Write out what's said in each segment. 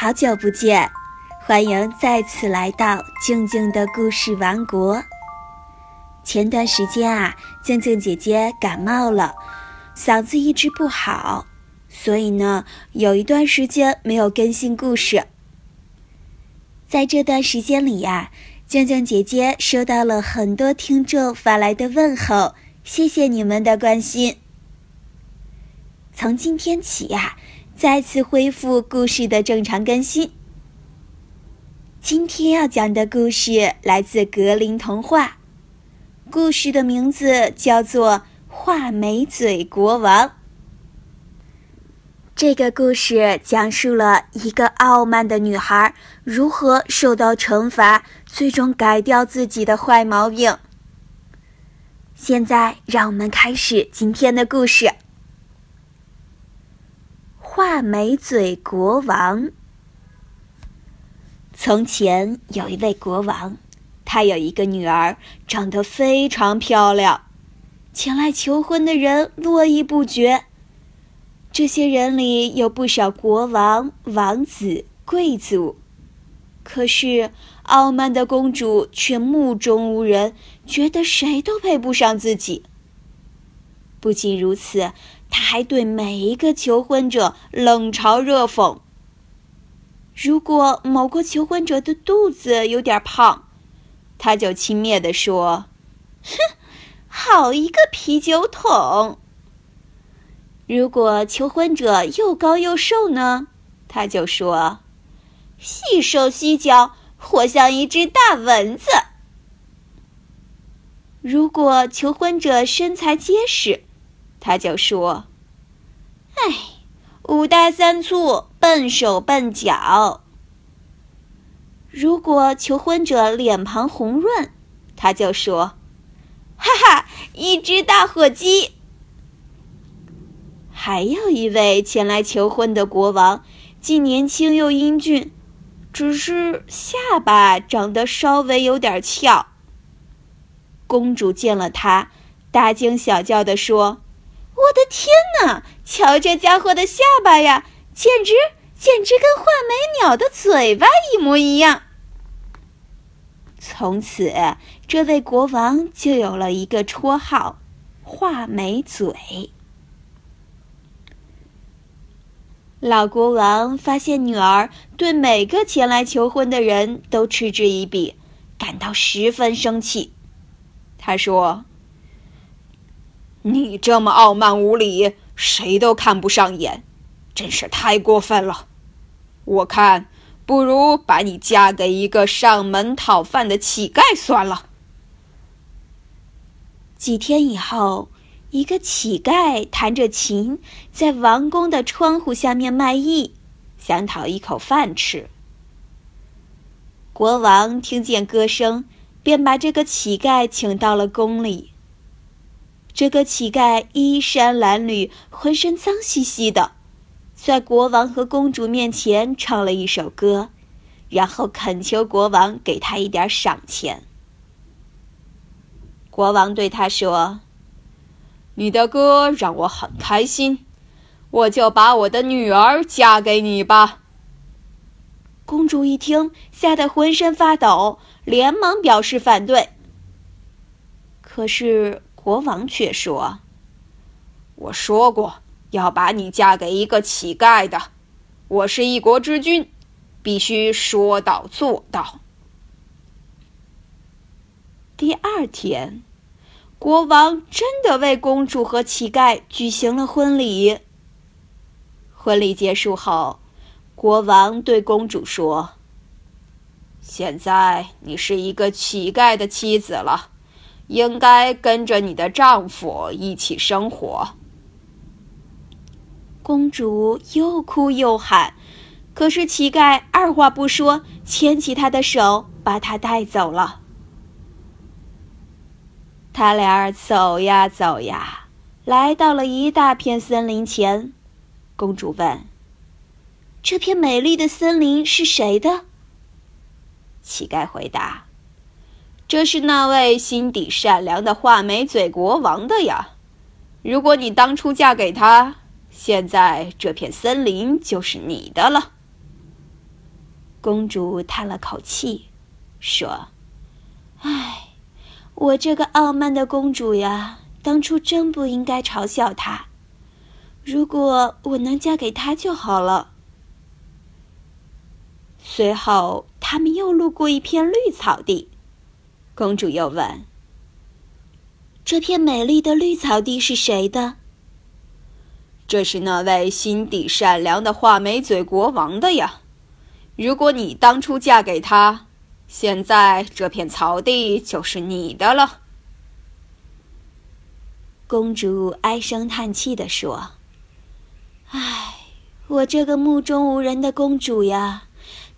好久不见，欢迎再次来到静静的故事王国。前段时间啊，静静姐姐感冒了，嗓子一直不好，所以呢，有一段时间没有更新故事。在这段时间里呀，静静姐姐收到了很多听众发来的问候，谢谢你们的关心。从今天起呀。再次恢复故事的正常更新。今天要讲的故事来自格林童话，故事的名字叫做《画眉嘴国王》。这个故事讲述了一个傲慢的女孩如何受到惩罚，最终改掉自己的坏毛病。现在，让我们开始今天的故事。画眉嘴国王。从前有一位国王，他有一个女儿，长得非常漂亮，前来求婚的人络绎不绝。这些人里有不少国王、王子、贵族，可是傲慢的公主却目中无人，觉得谁都配不上自己。不仅如此。他还对每一个求婚者冷嘲热讽。如果某个求婚者的肚子有点胖，他就轻蔑地说：“哼，好一个啤酒桶。”如果求婚者又高又瘦呢，他就说：“细手细脚，活像一只大蚊子。”如果求婚者身材结实，他就说：“哎，五大三粗，笨手笨脚。”如果求婚者脸庞红润，他就说：“哈哈，一只大火鸡。”还有一位前来求婚的国王，既年轻又英俊，只是下巴长得稍微有点翘。公主见了他，大惊小叫地说。我的天哪！瞧这家伙的下巴呀，简直简直跟画眉鸟的嘴巴一模一样。从此，这位国王就有了一个绰号——画眉嘴。老国王发现女儿对每个前来求婚的人都嗤之以鼻，感到十分生气。他说。你这么傲慢无礼，谁都看不上眼，真是太过分了。我看，不如把你嫁给一个上门讨饭的乞丐算了。几天以后，一个乞丐弹着琴，在王宫的窗户下面卖艺，想讨一口饭吃。国王听见歌声，便把这个乞丐请到了宫里。这个乞丐衣衫褴褛，浑身脏兮兮的，在国王和公主面前唱了一首歌，然后恳求国王给他一点赏钱。国王对他说：“你的歌让我很开心，我就把我的女儿嫁给你吧。”公主一听，吓得浑身发抖，连忙表示反对。可是。国王却说：“我说过要把你嫁给一个乞丐的，我是一国之君，必须说到做到。”第二天，国王真的为公主和乞丐举行了婚礼。婚礼结束后，国王对公主说：“现在你是一个乞丐的妻子了。”应该跟着你的丈夫一起生活。公主又哭又喊，可是乞丐二话不说，牵起她的手，把她带走了。他俩走呀走呀，来到了一大片森林前。公主问：“这片美丽的森林是谁的？”乞丐回答。这是那位心底善良的画眉嘴国王的呀。如果你当初嫁给他，现在这片森林就是你的了。公主叹了口气，说：“唉，我这个傲慢的公主呀，当初真不应该嘲笑他。如果我能嫁给他就好了。”随后，他们又路过一片绿草地，公主又问：“这片美丽的绿草地是谁的？”“这是那位心底善良的画眉嘴国王的呀。如果你当初嫁给他，现在这片草地就是你的了。”公主唉声叹气地说：“唉，我这个目中无人的公主呀！”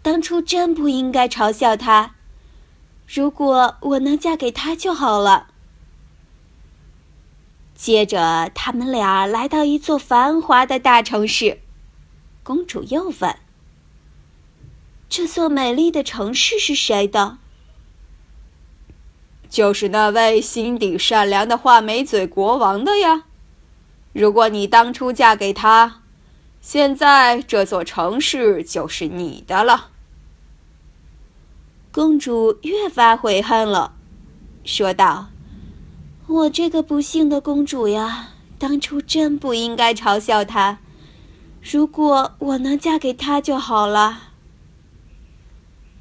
当初真不应该嘲笑他。如果我能嫁给他就好了。接着，他们俩来到一座繁华的大城市。公主又问：“这座美丽的城市是谁的？”“就是那位心底善良的画眉嘴国王的呀。如果你当初嫁给他。”现在这座城市就是你的了。公主越发悔恨了，说道：“我这个不幸的公主呀，当初真不应该嘲笑他。如果我能嫁给他就好了。”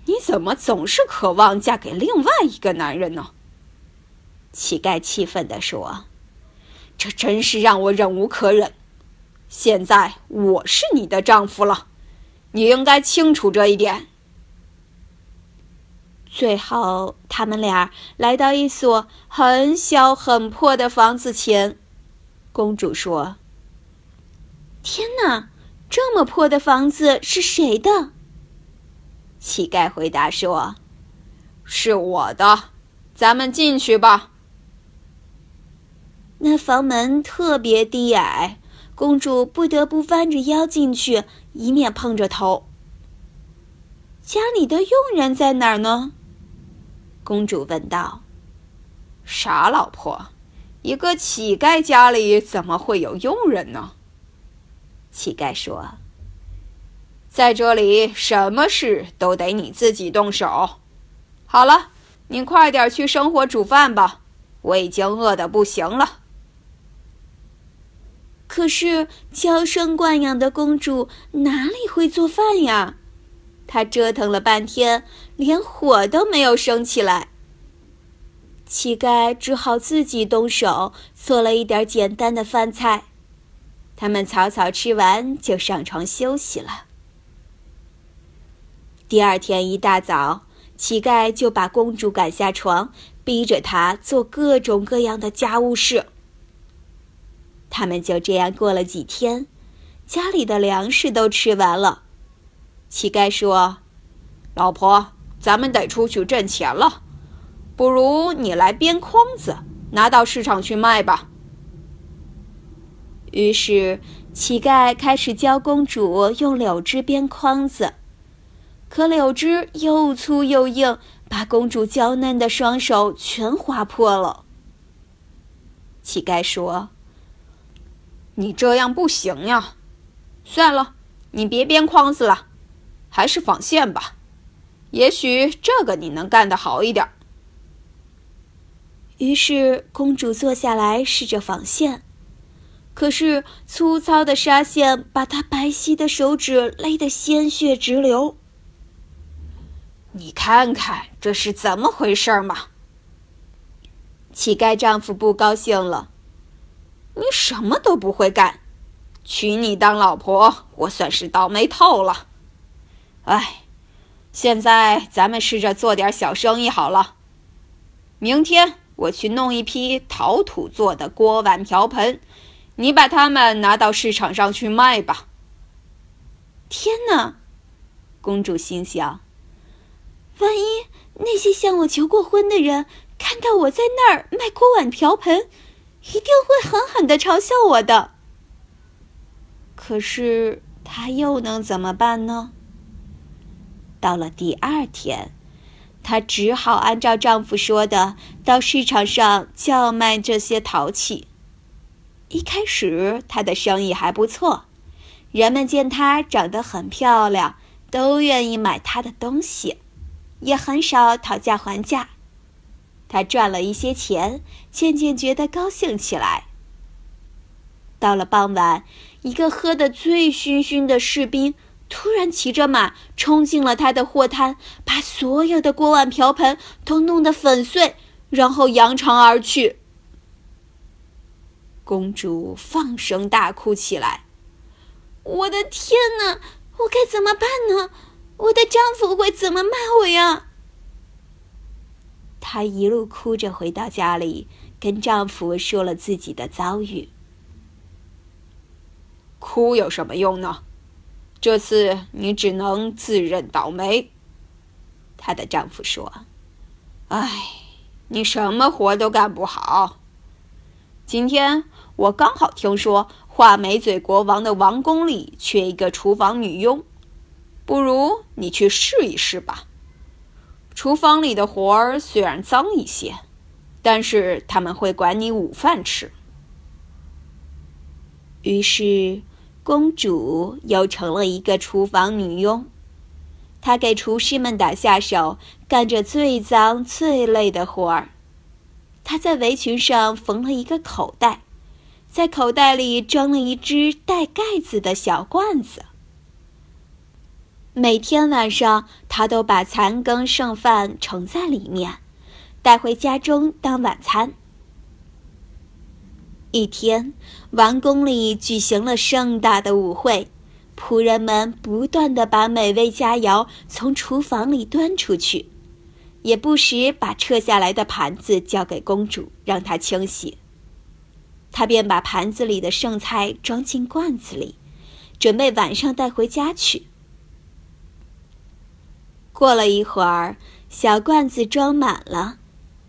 你怎么总是渴望嫁给另外一个男人呢？乞丐气愤地说：“这真是让我忍无可忍。”现在我是你的丈夫了，你应该清楚这一点。最后，他们俩来到一所很小很破的房子前。公主说：“天哪，这么破的房子是谁的？”乞丐回答说：“是我的。”咱们进去吧。那房门特别低矮。公主不得不弯着腰进去，以免碰着头。家里的佣人在哪儿呢？公主问道。“傻老婆，一个乞丐家里怎么会有佣人呢？”乞丐说。“在这里，什么事都得你自己动手。好了，你快点去生火煮饭吧，我已经饿得不行了。”可是娇生惯养的公主哪里会做饭呀？他折腾了半天，连火都没有生起来。乞丐只好自己动手做了一点简单的饭菜。他们草草吃完，就上床休息了。第二天一大早，乞丐就把公主赶下床，逼着她做各种各样的家务事。他们就这样过了几天，家里的粮食都吃完了。乞丐说：“老婆，咱们得出去挣钱了，不如你来编筐子，拿到市场去卖吧。”于是，乞丐开始教公主用柳枝编筐子，可柳枝又粗又硬，把公主娇嫩的双手全划破了。乞丐说。你这样不行呀，算了，你别编筐子了，还是纺线吧，也许这个你能干得好一点。于是公主坐下来试着纺线，可是粗糙的纱线把她白皙的手指勒得鲜血直流。你看看这是怎么回事嘛？乞丐丈夫不高兴了。你什么都不会干，娶你当老婆，我算是倒霉透了。哎，现在咱们试着做点小生意好了。明天我去弄一批陶土做的锅碗瓢盆，你把它们拿到市场上去卖吧。天哪！公主心想：万一那些向我求过婚的人看到我在那儿卖锅碗瓢盆，一定会狠狠的嘲笑我的。可是她又能怎么办呢？到了第二天，她只好按照丈夫说的，到市场上叫卖这些陶器。一开始，她的生意还不错，人们见她长得很漂亮，都愿意买她的东西，也很少讨价还价。她赚了一些钱，渐渐觉得高兴起来。到了傍晚，一个喝得醉醺醺的士兵突然骑着马冲进了他的货摊，把所有的锅碗瓢盆都弄得粉碎，然后扬长而去。公主放声大哭起来：“我的天哪！我该怎么办呢？我的丈夫会怎么骂我呀？”她一路哭着回到家里，跟丈夫说了自己的遭遇。哭有什么用呢？这次你只能自认倒霉。”她的丈夫说，“唉，你什么活都干不好。今天我刚好听说画眉嘴国王的王宫里缺一个厨房女佣，不如你去试一试吧。厨房里的活儿虽然脏一些，但是他们会管你午饭吃。”于是。公主又成了一个厨房女佣，她给厨师们打下手，干着最脏最累的活儿。她在围裙上缝了一个口袋，在口袋里装了一只带盖子的小罐子。每天晚上，她都把残羹剩饭盛在里面，带回家中当晚餐。一天，王宫里举行了盛大的舞会，仆人们不断的把美味佳肴从厨房里端出去，也不时把撤下来的盘子交给公主，让她清洗。她便把盘子里的剩菜装进罐子里，准备晚上带回家去。过了一会儿，小罐子装满了，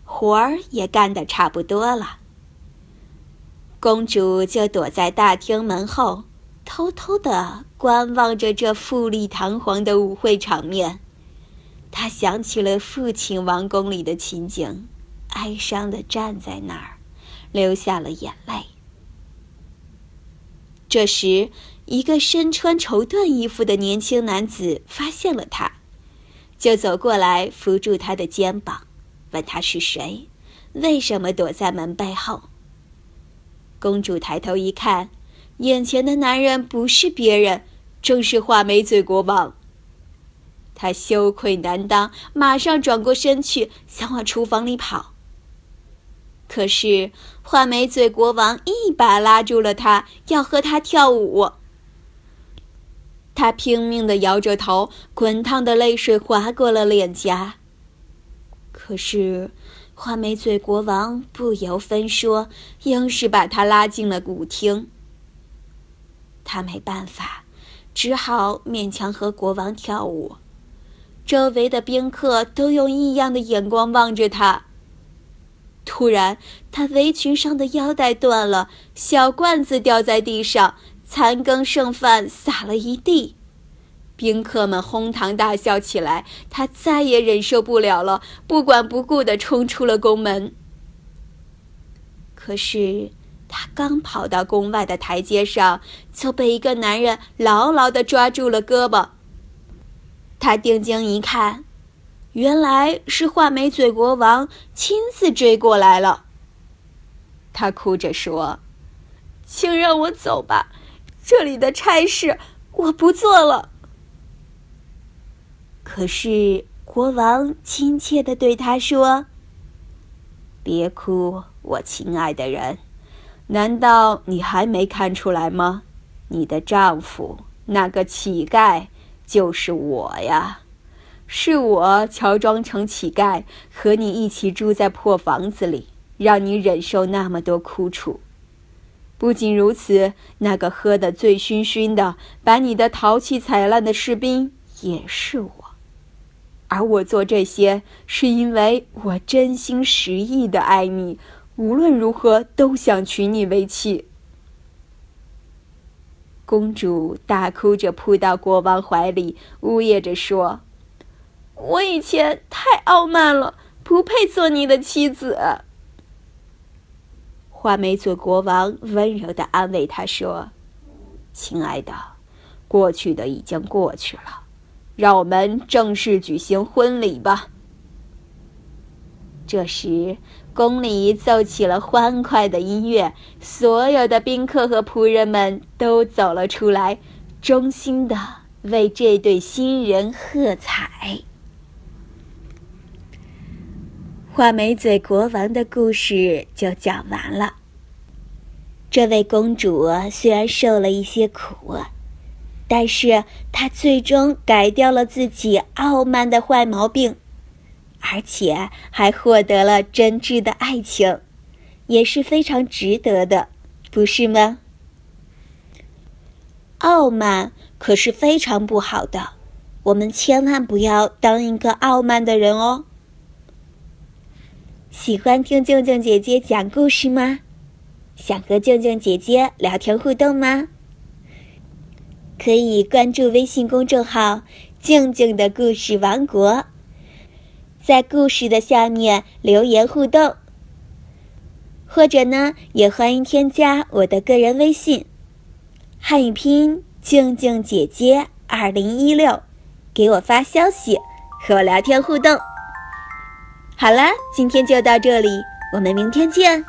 活儿也干得差不多了。公主就躲在大厅门后，偷偷的观望着这富丽堂皇的舞会场面。她想起了父亲王宫里的情景，哀伤的站在那儿，流下了眼泪。这时，一个身穿绸缎衣服的年轻男子发现了她，就走过来扶住她的肩膀，问她是谁，为什么躲在门背后。公主抬头一看，眼前的男人不是别人，正是画眉嘴国王。她羞愧难当，马上转过身去，想往厨房里跑。可是画眉嘴国王一把拉住了她，要和她跳舞。她拼命地摇着头，滚烫的泪水划过了脸颊。可是。画眉嘴国王不由分说，硬是把他拉进了舞厅。他没办法，只好勉强和国王跳舞。周围的宾客都用异样的眼光望着他。突然，他围裙上的腰带断了，小罐子掉在地上，残羹剩饭洒了一地。宾客们哄堂大笑起来，他再也忍受不了了，不管不顾地冲出了宫门。可是，他刚跑到宫外的台阶上，就被一个男人牢牢地抓住了胳膊。他定睛一看，原来是画眉嘴国王亲自追过来了。他哭着说：“请让我走吧，这里的差事我不做了。”可是国王亲切的对他说：“别哭，我亲爱的人，难道你还没看出来吗？你的丈夫那个乞丐就是我呀！是我乔装成乞丐，和你一起住在破房子里，让你忍受那么多苦楚。不仅如此，那个喝得醉醺醺的，把你的陶器踩烂的士兵也是我。”而我做这些，是因为我真心实意的爱你，无论如何都想娶你为妻。公主大哭着扑到国王怀里，呜咽着说：“我以前太傲慢了，不配做你的妻子。”画眉嘴国王温柔的安慰她说：“亲爱的，过去的已经过去了。”让我们正式举行婚礼吧。这时，宫里奏起了欢快的音乐，所有的宾客和仆人们都走了出来，衷心的为这对新人喝彩。画眉嘴国王的故事就讲完了。这位公主虽然受了一些苦，但是她最终改掉了自己傲慢的坏毛病，而且还获得了真挚的爱情，也是非常值得的，不是吗？傲慢可是非常不好的，我们千万不要当一个傲慢的人哦。喜欢听静静姐姐讲故事吗？想和静静姐姐聊天互动吗？可以关注微信公众号“静静的故事王国”，在故事的下面留言互动。或者呢，也欢迎添加我的个人微信“汉语拼音静静姐姐二零一六”，给我发消息和我聊天互动。好了，今天就到这里，我们明天见。